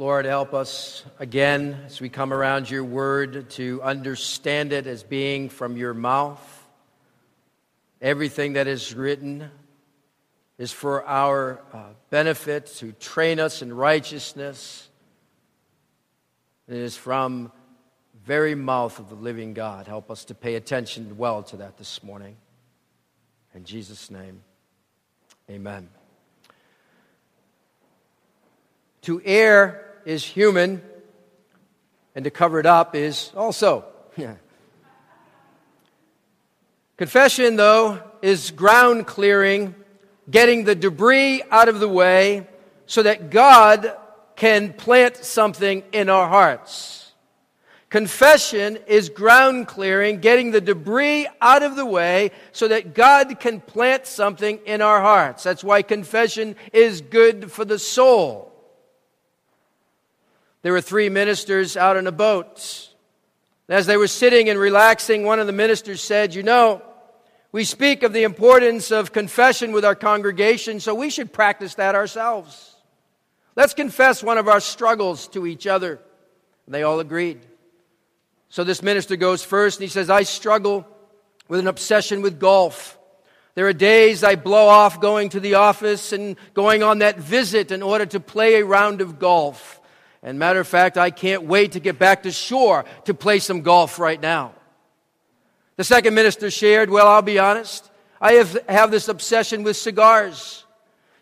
Lord, help us again as we come around your word to understand it as being from your mouth. Everything that is written is for our uh, benefit to train us in righteousness. It is from very mouth of the living God. Help us to pay attention well to that this morning. In Jesus' name, amen. To err is human, and to cover it up is also. Confession, though, is ground clearing, getting the debris out of the way so that God can plant something in our hearts. Confession is ground clearing, getting the debris out of the way so that God can plant something in our hearts. That's why confession is good for the soul. There were three ministers out on a boat. As they were sitting and relaxing, one of the ministers said, You know, we speak of the importance of confession with our congregation, so we should practice that ourselves. Let's confess one of our struggles to each other. And they all agreed. So this minister goes first and he says, I struggle with an obsession with golf. There are days I blow off going to the office and going on that visit in order to play a round of golf. And matter of fact, I can't wait to get back to shore to play some golf right now. The second minister shared, Well, I'll be honest. I have, have this obsession with cigars.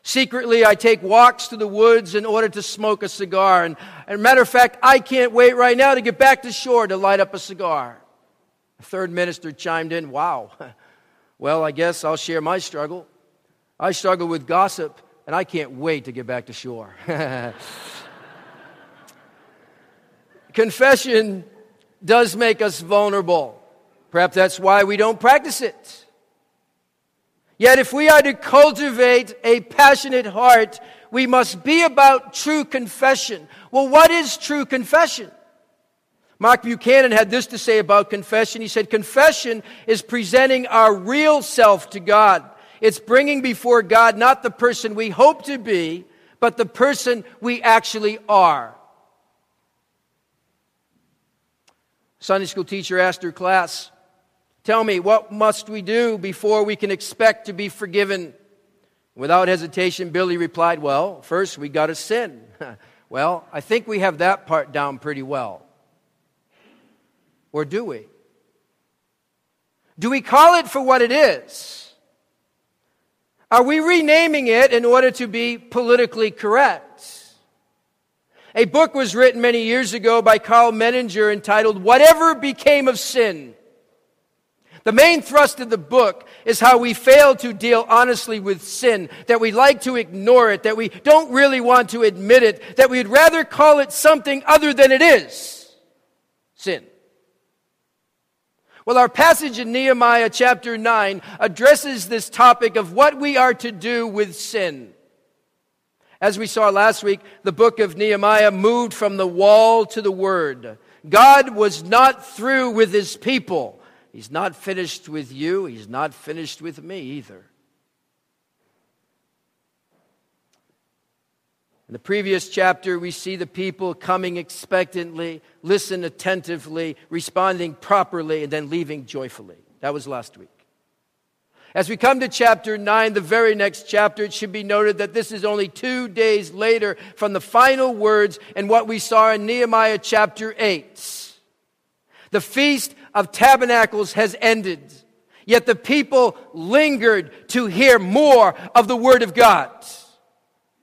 Secretly, I take walks to the woods in order to smoke a cigar. And, and matter of fact, I can't wait right now to get back to shore to light up a cigar. The third minister chimed in, Wow. Well, I guess I'll share my struggle. I struggle with gossip, and I can't wait to get back to shore. Confession does make us vulnerable. Perhaps that's why we don't practice it. Yet, if we are to cultivate a passionate heart, we must be about true confession. Well, what is true confession? Mark Buchanan had this to say about confession. He said, Confession is presenting our real self to God. It's bringing before God not the person we hope to be, but the person we actually are. Sunday school teacher asked her class, Tell me, what must we do before we can expect to be forgiven? Without hesitation, Billy replied, Well, first we got to sin. well, I think we have that part down pretty well. Or do we? Do we call it for what it is? Are we renaming it in order to be politically correct? A book was written many years ago by Karl Menninger entitled Whatever Became of Sin. The main thrust of the book is how we fail to deal honestly with sin, that we like to ignore it, that we don't really want to admit it, that we'd rather call it something other than it is sin. Well, our passage in Nehemiah chapter 9 addresses this topic of what we are to do with sin. As we saw last week, the book of Nehemiah moved from the wall to the word. God was not through with his people. He's not finished with you, He's not finished with me either. In the previous chapter, we see the people coming expectantly, listen attentively, responding properly, and then leaving joyfully. That was last week. As we come to chapter 9, the very next chapter, it should be noted that this is only two days later from the final words and what we saw in Nehemiah chapter 8. The feast of tabernacles has ended, yet the people lingered to hear more of the Word of God.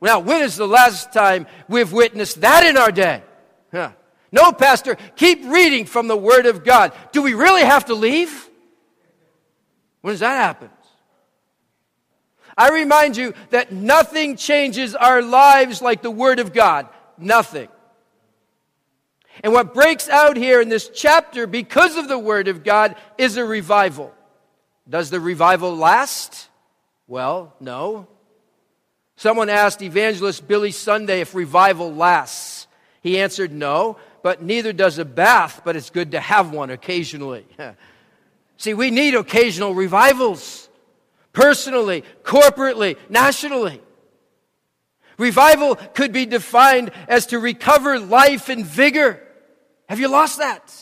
Now, when is the last time we've witnessed that in our day? Huh. No, Pastor, keep reading from the Word of God. Do we really have to leave? When does that happen? I remind you that nothing changes our lives like the Word of God. Nothing. And what breaks out here in this chapter, because of the Word of God, is a revival. Does the revival last? Well, no. Someone asked evangelist Billy Sunday if revival lasts. He answered no, but neither does a bath, but it's good to have one occasionally. See, we need occasional revivals, personally, corporately, nationally. Revival could be defined as to recover life and vigor. Have you lost that?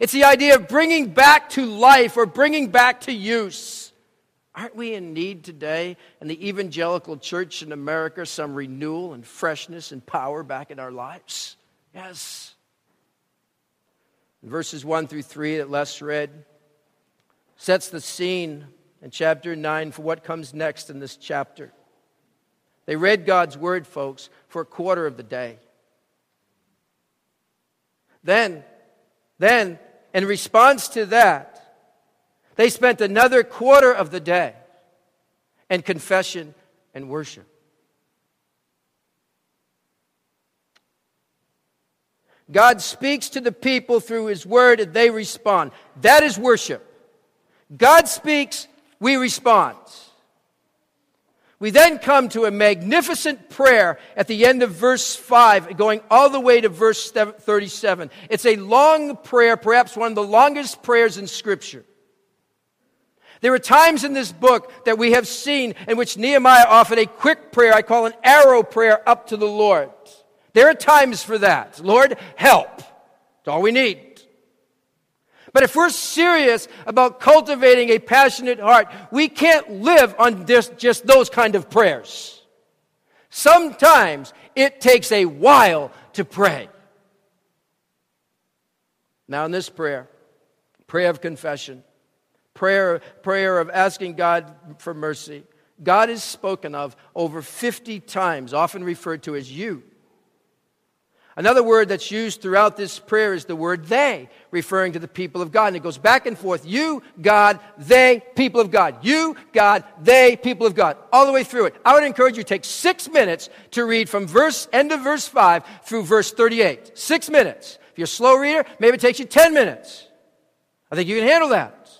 It's the idea of bringing back to life or bringing back to use. Aren't we in need today in the evangelical church in America some renewal and freshness and power back in our lives? Yes. Verses 1 through 3 that Les read sets the scene in chapter 9 for what comes next in this chapter. They read God's word, folks, for a quarter of the day. Then, then, in response to that, they spent another quarter of the day in confession and worship. God speaks to the people through His Word and they respond. That is worship. God speaks, we respond. We then come to a magnificent prayer at the end of verse 5, going all the way to verse 37. It's a long prayer, perhaps one of the longest prayers in Scripture. There are times in this book that we have seen in which Nehemiah offered a quick prayer, I call an arrow prayer, up to the Lord. There are times for that. Lord, help. It's all we need. But if we're serious about cultivating a passionate heart, we can't live on just, just those kind of prayers. Sometimes it takes a while to pray. Now, in this prayer, prayer of confession, prayer, prayer of asking God for mercy, God is spoken of over 50 times, often referred to as you. Another word that's used throughout this prayer is the word they, referring to the people of God. And it goes back and forth. You, God, they, people of God. You, God, they, people of God. All the way through it. I would encourage you to take six minutes to read from verse, end of verse 5 through verse 38. Six minutes. If you're a slow reader, maybe it takes you 10 minutes. I think you can handle that.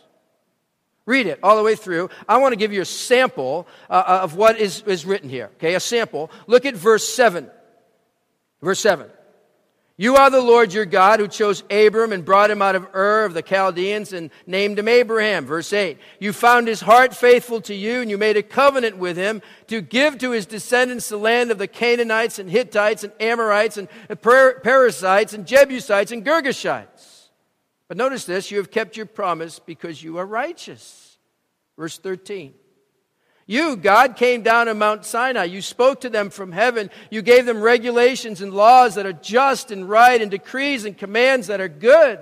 Read it all the way through. I want to give you a sample uh, uh of what is, is written here. Okay, a sample. Look at verse 7. Verse 7. You are the Lord your God who chose Abram and brought him out of Ur of the Chaldeans and named him Abraham. Verse 8. You found his heart faithful to you and you made a covenant with him to give to his descendants the land of the Canaanites and Hittites and Amorites and Perizzites and Jebusites and Girgashites. But notice this, you have kept your promise because you are righteous. Verse 13. You, God, came down on Mount Sinai. You spoke to them from heaven. You gave them regulations and laws that are just and right and decrees and commands that are good.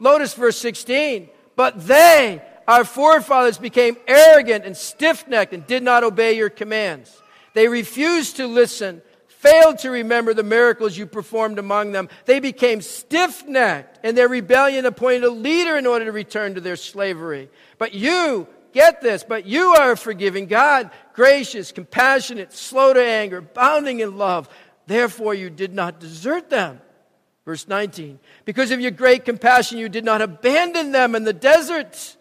Notice verse 16. But they, our forefathers, became arrogant and stiff necked and did not obey your commands. They refused to listen, failed to remember the miracles you performed among them. They became stiff necked, and their rebellion appointed a leader in order to return to their slavery. But you, Get this, but you are a forgiving God, gracious, compassionate, slow to anger, bounding in love. Therefore, you did not desert them. Verse 19. Because of your great compassion, you did not abandon them in the desert.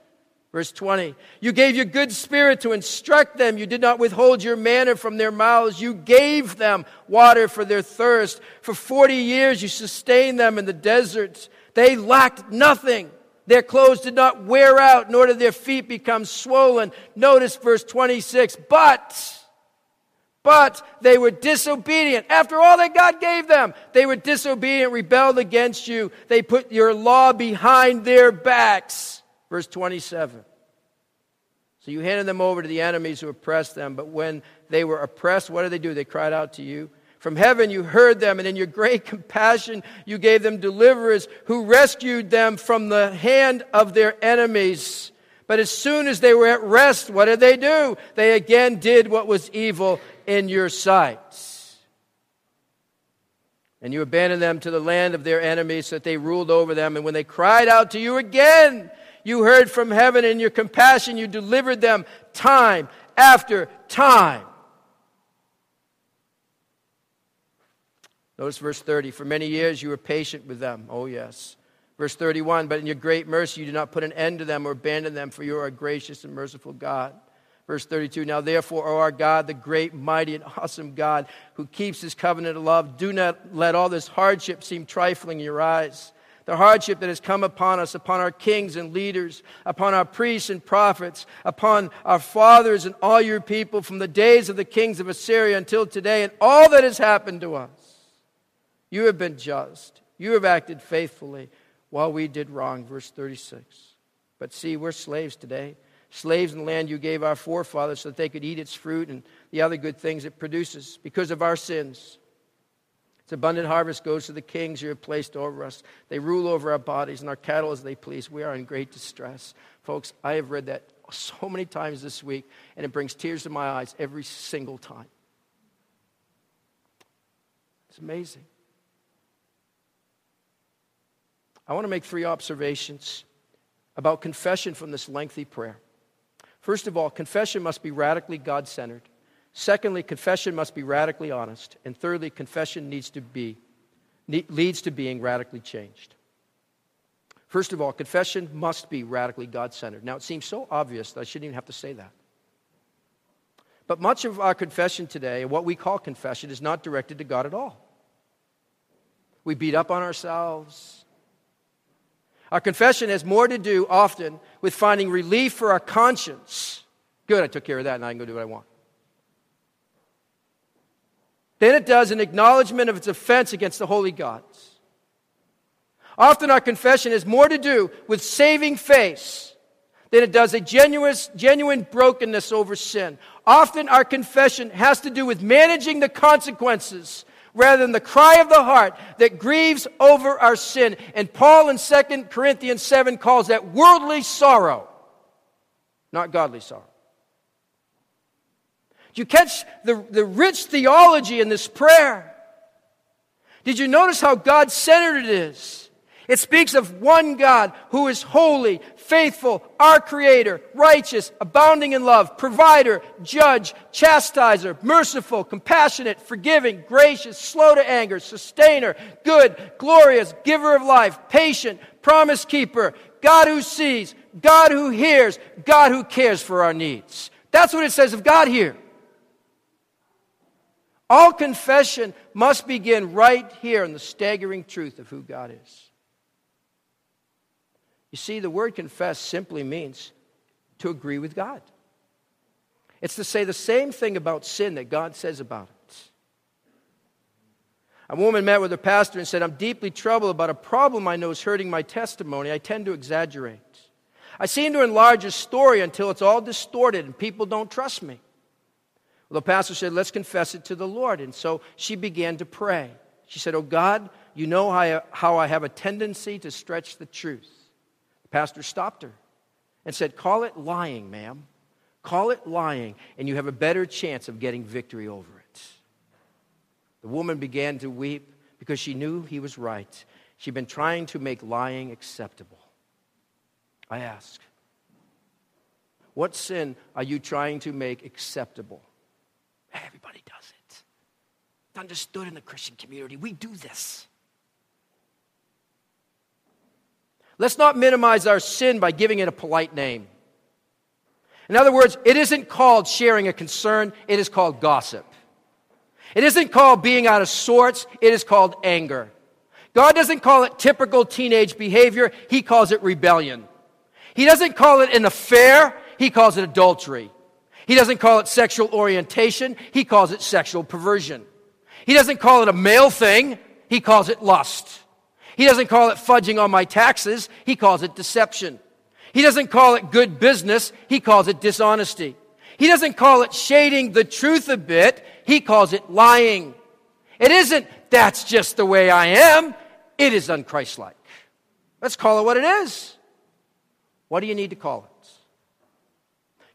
Verse 20. You gave your good spirit to instruct them. You did not withhold your manna from their mouths. You gave them water for their thirst. For 40 years, you sustained them in the desert. They lacked nothing. Their clothes did not wear out, nor did their feet become swollen. Notice verse 26. But, but they were disobedient. After all that God gave them, they were disobedient, rebelled against you. They put your law behind their backs. Verse 27. So you handed them over to the enemies who oppressed them, but when they were oppressed, what did they do? They cried out to you. From heaven you heard them, and in your great compassion you gave them deliverers who rescued them from the hand of their enemies. But as soon as they were at rest, what did they do? They again did what was evil in your sight. And you abandoned them to the land of their enemies so that they ruled over them. And when they cried out to you again, you heard from heaven and in your compassion, you delivered them time after time. Notice verse 30. For many years you were patient with them. Oh, yes. Verse 31. But in your great mercy you did not put an end to them or abandon them, for you are a gracious and merciful God. Verse 32 Now therefore, O our God, the great, mighty, and awesome God, who keeps his covenant of love, do not let all this hardship seem trifling in your eyes. the hardship that has come upon us, upon our kings and leaders, upon our priests and prophets, upon our fathers and all your people from the days of the kings of Assyria until today, and all that has happened to us. You have been just. You have acted faithfully while we did wrong. Verse 36. But see, we're slaves today. Slaves in the land you gave our forefathers so that they could eat its fruit and the other good things it produces because of our sins. Its abundant harvest goes to the kings you have placed over us. They rule over our bodies and our cattle as they please. We are in great distress. Folks, I have read that so many times this week, and it brings tears to my eyes every single time. It's amazing. I want to make three observations about confession from this lengthy prayer. First of all, confession must be radically God centered. Secondly, confession must be radically honest. And thirdly, confession needs to be, leads to being radically changed. First of all, confession must be radically God centered. Now, it seems so obvious that I shouldn't even have to say that. But much of our confession today, what we call confession, is not directed to God at all. We beat up on ourselves. Our confession has more to do often with finding relief for our conscience. Good, I took care of that, and I can go do what I want. Then it does an acknowledgement of its offense against the holy gods. Often our confession has more to do with saving face than it does a genuine, genuine brokenness over sin. Often our confession has to do with managing the consequences rather than the cry of the heart that grieves over our sin. And Paul in 2 Corinthians 7 calls that worldly sorrow, not godly sorrow. Do you catch the, the rich theology in this prayer? Did you notice how God centered it is? It speaks of one God who is holy, faithful, our creator, righteous, abounding in love, provider, judge, chastiser, merciful, compassionate, forgiving, gracious, slow to anger, sustainer, good, glorious, giver of life, patient, promise keeper, God who sees, God who hears, God who cares for our needs. That's what it says of God here. All confession must begin right here in the staggering truth of who God is. You see, the word confess simply means to agree with God. It's to say the same thing about sin that God says about it. A woman met with her pastor and said, I'm deeply troubled about a problem I know is hurting my testimony. I tend to exaggerate. I seem to enlarge a story until it's all distorted and people don't trust me. Well, the pastor said, Let's confess it to the Lord. And so she began to pray. She said, Oh God, you know how I have a tendency to stretch the truth. The pastor stopped her and said, Call it lying, ma'am. Call it lying, and you have a better chance of getting victory over it. The woman began to weep because she knew he was right. She'd been trying to make lying acceptable. I ask, what sin are you trying to make acceptable? Everybody does it. It's understood in the Christian community. We do this. Let's not minimize our sin by giving it a polite name. In other words, it isn't called sharing a concern, it is called gossip. It isn't called being out of sorts, it is called anger. God doesn't call it typical teenage behavior, He calls it rebellion. He doesn't call it an affair, He calls it adultery. He doesn't call it sexual orientation, he calls it sexual perversion. He doesn't call it a male thing, he calls it lust. He doesn't call it fudging on my taxes, he calls it deception. He doesn't call it good business, he calls it dishonesty. He doesn't call it shading the truth a bit, he calls it lying. It isn't, that's just the way I am, it is unchristlike. Let's call it what it is. What do you need to call it?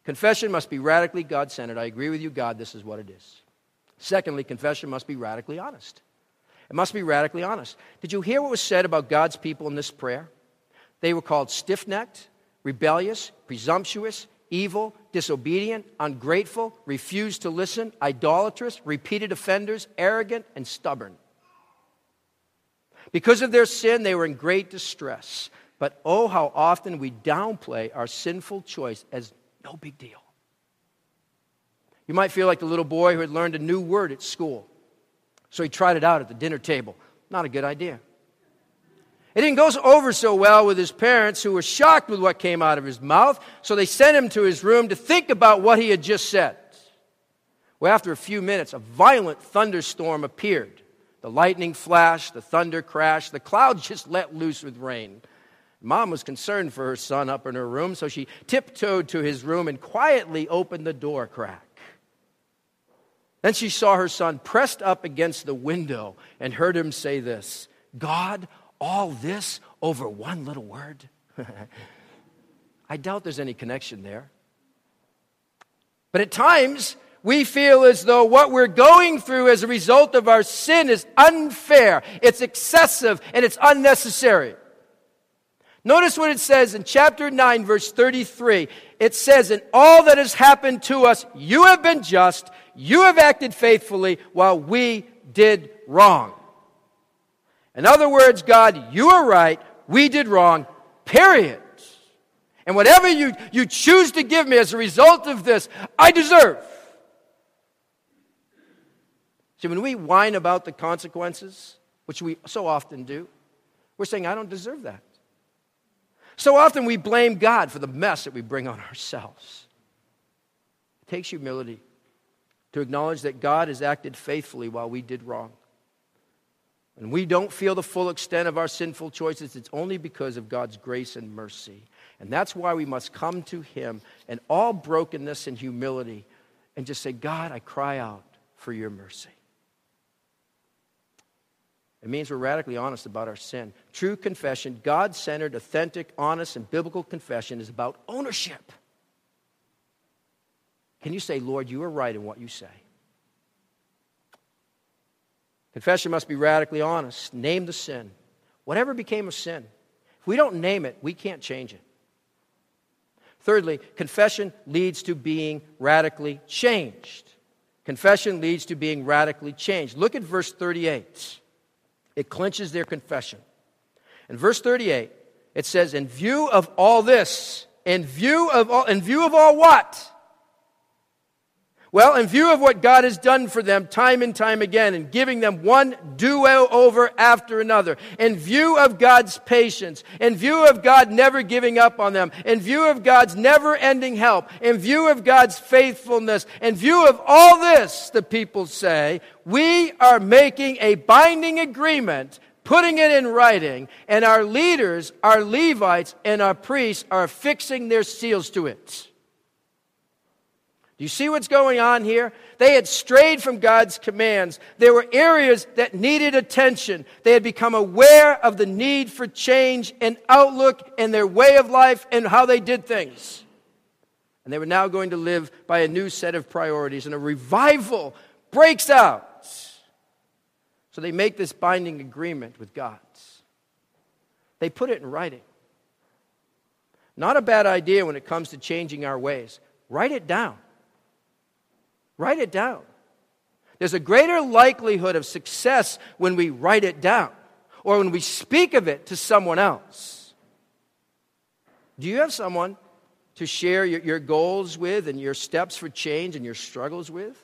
Confession must be radically God centered. I agree with you, God, this is what it is. Secondly, confession must be radically honest. It must be radically honest. Did you hear what was said about God's people in this prayer? They were called stiff necked, rebellious, presumptuous, evil, disobedient, ungrateful, refused to listen, idolatrous, repeated offenders, arrogant, and stubborn. Because of their sin, they were in great distress. But oh, how often we downplay our sinful choice as no big deal. You might feel like the little boy who had learned a new word at school. So he tried it out at the dinner table. Not a good idea. It didn't go over so well with his parents, who were shocked with what came out of his mouth, so they sent him to his room to think about what he had just said. Well, after a few minutes, a violent thunderstorm appeared. The lightning flashed, the thunder crashed, the clouds just let loose with rain. Mom was concerned for her son up in her room, so she tiptoed to his room and quietly opened the door crack. Then she saw her son pressed up against the window and heard him say this God all this over one little word? I doubt there's any connection there. But at times, we feel as though what we're going through as a result of our sin is unfair, it's excessive, and it's unnecessary. Notice what it says in chapter 9, verse 33. It says, In all that has happened to us, you have been just, you have acted faithfully, while we did wrong. In other words, God, you are right, we did wrong, period. And whatever you, you choose to give me as a result of this, I deserve. See, when we whine about the consequences, which we so often do, we're saying, I don't deserve that. So often we blame God for the mess that we bring on ourselves. It takes humility to acknowledge that God has acted faithfully while we did wrong. When we don't feel the full extent of our sinful choices, it's only because of God's grace and mercy. And that's why we must come to Him in all brokenness and humility and just say, God, I cry out for your mercy. It means we're radically honest about our sin. True confession, God centered, authentic, honest, and biblical confession is about ownership. Can you say, Lord, you are right in what you say? Confession must be radically honest. Name the sin. Whatever became a sin. If we don't name it, we can't change it. Thirdly, confession leads to being radically changed. Confession leads to being radically changed. Look at verse 38. It clinches their confession. In verse 38, it says, In view of all this, in view of all, in view of all what? Well, in view of what God has done for them time and time again and giving them one do over after another, in view of God's patience, in view of God never giving up on them, in view of God's never ending help, in view of God's faithfulness, in view of all this, the people say, we are making a binding agreement putting it in writing, and our leaders, our Levites, and our priests are fixing their seals to it. You see what's going on here? They had strayed from God's commands. There were areas that needed attention. They had become aware of the need for change and outlook and their way of life and how they did things. And they were now going to live by a new set of priorities, and a revival breaks out. So they make this binding agreement with God. They put it in writing. Not a bad idea when it comes to changing our ways. Write it down. Write it down. There's a greater likelihood of success when we write it down or when we speak of it to someone else. Do you have someone to share your, your goals with and your steps for change and your struggles with?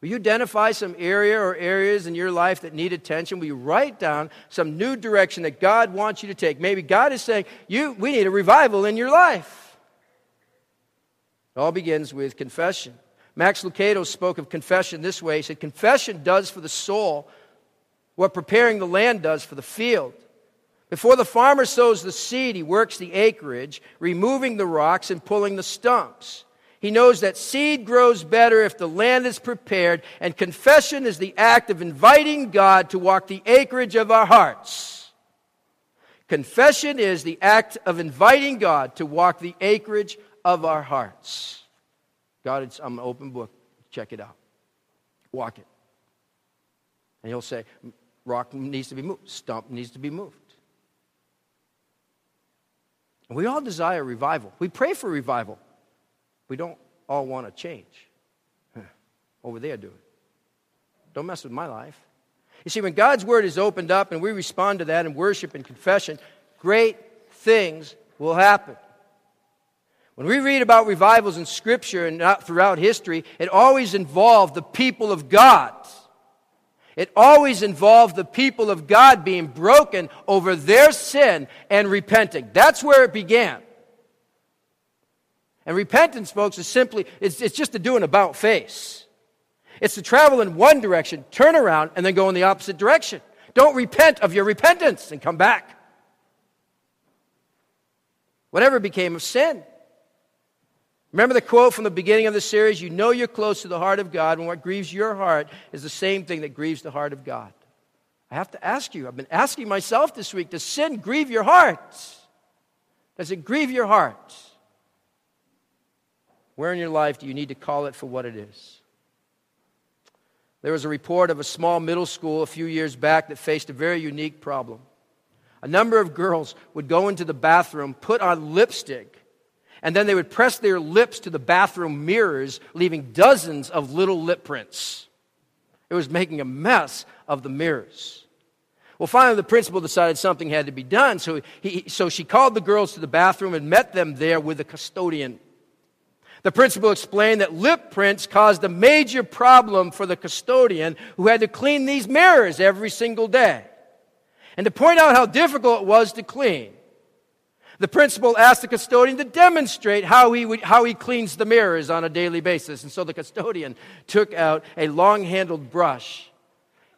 Will you identify some area or areas in your life that need attention? Will you write down some new direction that God wants you to take? Maybe God is saying, you, we need a revival in your life. It all begins with confession. Max Lucado spoke of confession this way. He said, Confession does for the soul what preparing the land does for the field. Before the farmer sows the seed, he works the acreage, removing the rocks and pulling the stumps. He knows that seed grows better if the land is prepared, and confession is the act of inviting God to walk the acreage of our hearts. Confession is the act of inviting God to walk the acreage of our hearts. God, I'm an open book. Check it out. Walk it. And he'll say, rock needs to be moved, stump needs to be moved. And we all desire revival. We pray for revival. We don't all want to change. Over there, do it. Don't mess with my life. You see, when God's word is opened up and we respond to that in worship and confession, great things will happen. When we read about revivals in Scripture and throughout history, it always involved the people of God. It always involved the people of God being broken over their sin and repenting. That's where it began. And repentance, folks, is simply, it's, it's just to do an about face. It's to travel in one direction, turn around, and then go in the opposite direction. Don't repent of your repentance and come back. Whatever became of sin. Remember the quote from the beginning of the series? You know you're close to the heart of God, and what grieves your heart is the same thing that grieves the heart of God. I have to ask you, I've been asking myself this week, does sin grieve your heart? Does it grieve your heart? Where in your life do you need to call it for what it is? There was a report of a small middle school a few years back that faced a very unique problem. A number of girls would go into the bathroom, put on lipstick, and then they would press their lips to the bathroom mirrors, leaving dozens of little lip prints. It was making a mess of the mirrors. Well, finally, the principal decided something had to be done, so, he, so she called the girls to the bathroom and met them there with a custodian. The principal explained that lip prints caused a major problem for the custodian who had to clean these mirrors every single day. And to point out how difficult it was to clean, the principal asked the custodian to demonstrate how he, would, how he cleans the mirrors on a daily basis. And so the custodian took out a long handled brush.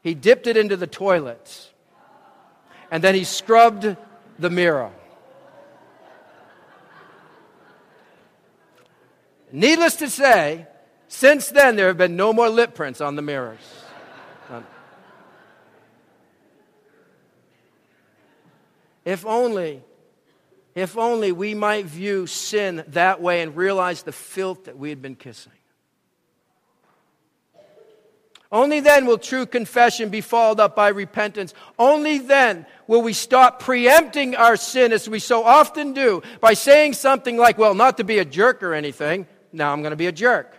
He dipped it into the toilet. And then he scrubbed the mirror. Needless to say, since then there have been no more lip prints on the mirrors. If only if only we might view sin that way and realize the filth that we had been kissing. Only then will true confession be followed up by repentance. Only then will we stop preempting our sin as we so often do by saying something like, well, not to be a jerk or anything. Now I'm going to be a jerk.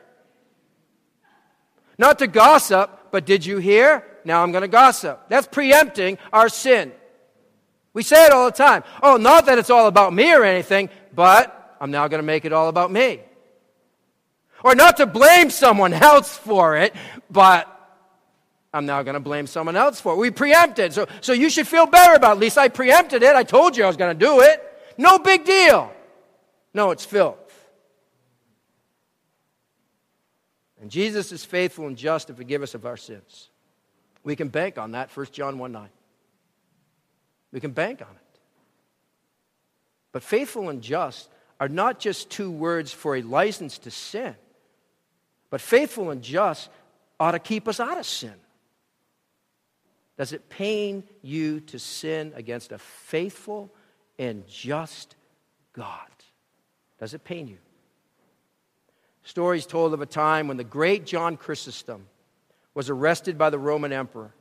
Not to gossip, but did you hear? Now I'm going to gossip. That's preempting our sin. We say it all the time. Oh, not that it's all about me or anything, but I'm now going to make it all about me. Or not to blame someone else for it, but I'm now going to blame someone else for it. We preempted. So, so you should feel better about it. At least I preempted it. I told you I was going to do it. No big deal. No, it's filth. And Jesus is faithful and just to forgive us of our sins. We can bank on that, 1 John 1 9. We can bank on it. But faithful and just are not just two words for a license to sin, but faithful and just ought to keep us out of sin. Does it pain you to sin against a faithful and just God? Does it pain you? Stories told of a time when the great John Chrysostom was arrested by the Roman emperor.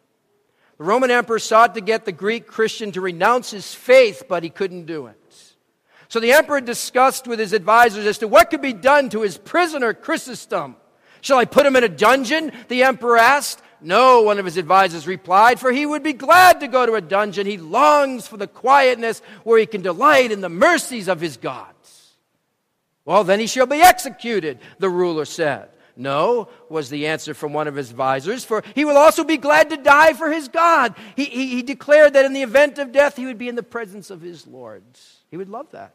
The Roman emperor sought to get the Greek Christian to renounce his faith, but he couldn't do it. So the emperor discussed with his advisors as to what could be done to his prisoner Chrysostom. Shall I put him in a dungeon? The emperor asked. No, one of his advisors replied, for he would be glad to go to a dungeon. He longs for the quietness where he can delight in the mercies of his gods. Well, then he shall be executed, the ruler said. No, was the answer from one of his advisors, for he will also be glad to die for his God. He, he, he, declared that in the event of death, he would be in the presence of his Lord. He would love that.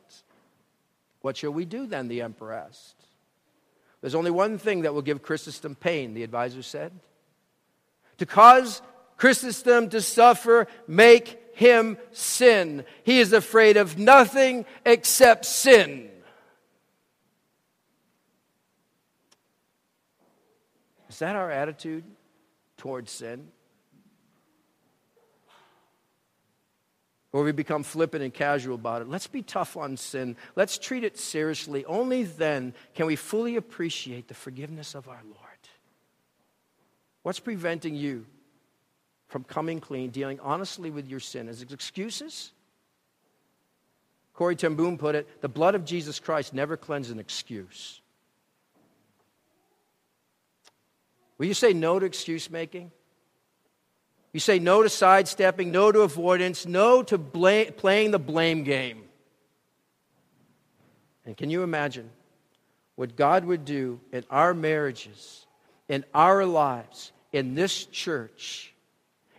What shall we do then? The emperor asked. There's only one thing that will give Chrysostom pain, the advisor said. To cause Chrysostom to suffer, make him sin. He is afraid of nothing except sin. Is that our attitude towards sin? Or we become flippant and casual about it. Let's be tough on sin. Let's treat it seriously. Only then can we fully appreciate the forgiveness of our Lord. What's preventing you from coming clean, dealing honestly with your sin? Is it excuses? Corrie ten put it the blood of Jesus Christ never cleanses an excuse. Will you say no to excuse making? You say no to sidestepping, no to avoidance, no to blame, playing the blame game. And can you imagine what God would do in our marriages, in our lives, in this church,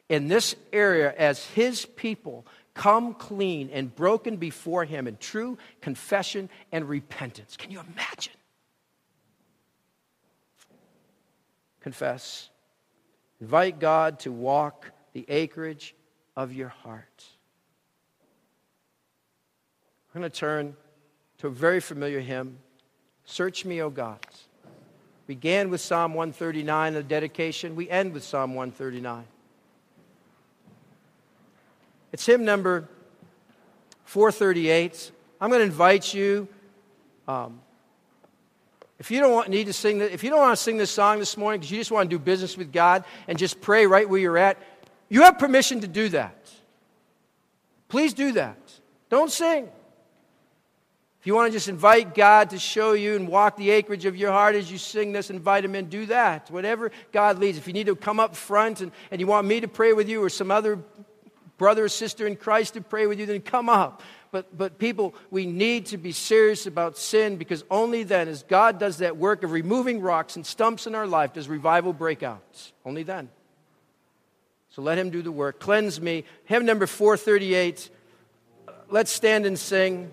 in this area as His people come clean and broken before Him in true confession and repentance. Can you imagine? Confess. Invite God to walk the acreage of your heart. I'm going to turn to a very familiar hymn Search Me, O God. Began with Psalm 139, the dedication. We end with Psalm 139. It's hymn number 438. I'm going to invite you. Um, if you don't want, need to sing, if you don't want to sing this song this morning because you just want to do business with God and just pray right where you're at, you have permission to do that. Please do that. Don't sing. If you want to just invite God to show you and walk the acreage of your heart as you sing this, invite Him in, do that. Whatever God leads. If you need to come up front and, and you want me to pray with you or some other brother or sister in Christ to pray with you, then come up. But, but people, we need to be serious about sin because only then, as God does that work of removing rocks and stumps in our life, does revival break out. Only then. So let Him do the work. Cleanse me. Hymn number 438. Let's stand and sing.